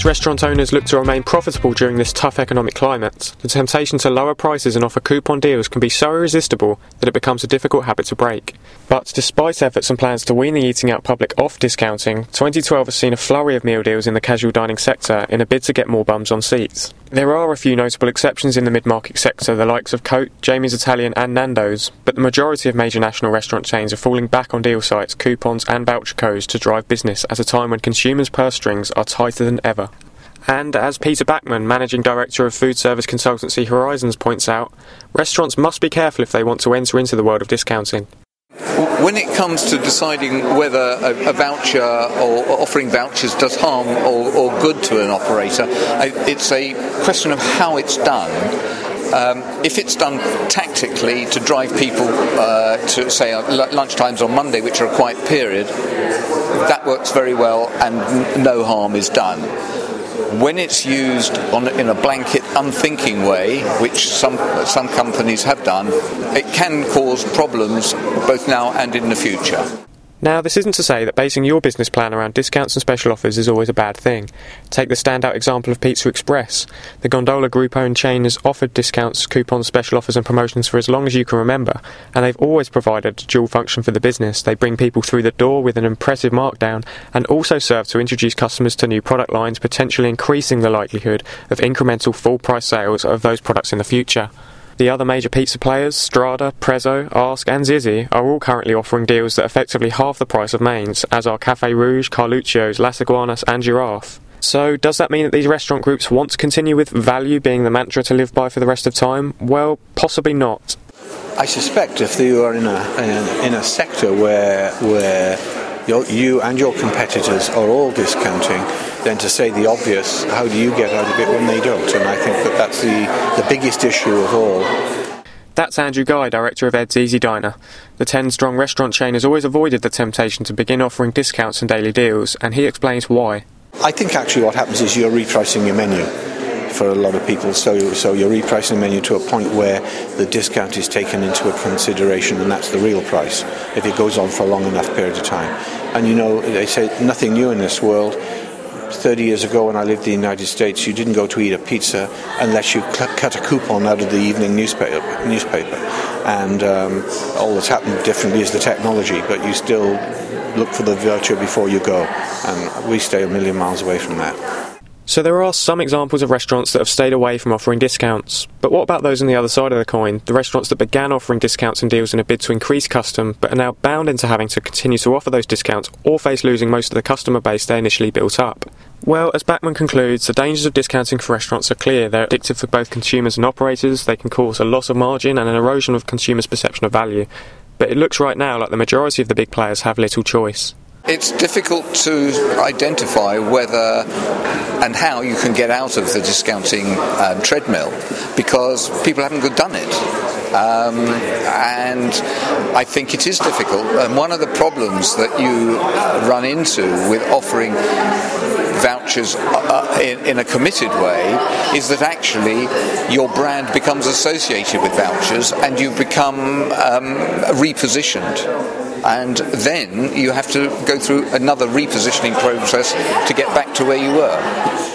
As restaurant owners look to remain profitable during this tough economic climate, the temptation to lower prices and offer coupon deals can be so irresistible that it becomes a difficult habit to break. But despite efforts and plans to wean the eating out public off discounting, 2012 has seen a flurry of meal deals in the casual dining sector in a bid to get more bums on seats. There are a few notable exceptions in the mid-market sector, the likes of Cote, Jamie's Italian and Nando's, but the majority of major national restaurant chains are falling back on deal sites, coupons and voucher codes to drive business at a time when consumers' purse strings are tighter than ever. And as Peter Backman, Managing Director of food service consultancy Horizons, points out, restaurants must be careful if they want to enter into the world of discounting. When it comes to deciding whether a, a voucher or offering vouchers does harm or, or good to an operator, it's a question of how it's done. Um, if it's done tactically to drive people uh, to, say, uh, lunchtimes on Monday, which are a quiet period, that works very well and n- no harm is done when it's used on, in a blanket, unthinking way, which some some companies have done, it can cause problems both now and in the future. Now, this isn't to say that basing your business plan around discounts and special offers is always a bad thing. Take the standout example of Pizza Express. The Gondola Group owned chain has offered discounts, coupons, special offers, and promotions for as long as you can remember, and they've always provided a dual function for the business. They bring people through the door with an impressive markdown and also serve to introduce customers to new product lines, potentially increasing the likelihood of incremental full price sales of those products in the future. The other major pizza players, Strada, Prezzo, Ask, and Zizzi, are all currently offering deals that effectively half the price of mains, as are Cafe Rouge, Carluccio's, Las Iguanas, and Giraffe. So, does that mean that these restaurant groups want to continue with value being the mantra to live by for the rest of time? Well, possibly not. I suspect if you are in a in a sector where where you and your competitors are all discounting, then to say the obvious, how do you get out of it when they don't? And I think that that's the, the biggest issue of all. That's Andrew Guy, director of Ed's Easy Diner. The 10 strong restaurant chain has always avoided the temptation to begin offering discounts and daily deals, and he explains why. I think actually what happens is you're repricing your menu for a lot of people. So, so you're repricing the menu to a point where the discount is taken into consideration, and that's the real price if it goes on for a long enough period of time. And you know, they say nothing new in this world. 30 years ago when I lived in the United States, you didn't go to eat a pizza unless you cl- cut a coupon out of the evening newspaper. newspaper. And um, all that's happened differently is the technology, but you still look for the voucher before you go. And we stay a million miles away from that. So there are some examples of restaurants that have stayed away from offering discounts. But what about those on the other side of the coin? The restaurants that began offering discounts and deals in a bid to increase custom, but are now bound into having to continue to offer those discounts or face losing most of the customer base they initially built up. Well, as Backman concludes, the dangers of discounting for restaurants are clear. They're addictive for both consumers and operators. They can cause a loss of margin and an erosion of consumers' perception of value. But it looks right now like the majority of the big players have little choice. It's difficult to identify whether and how you can get out of the discounting uh, treadmill because people haven't done it. Um, and I think it is difficult. And one of the problems that you run into with offering vouchers uh, in, in, a committed way is that actually your brand becomes associated with vouchers and you become um, repositioned and then you have to go through another repositioning process to get back to where you were.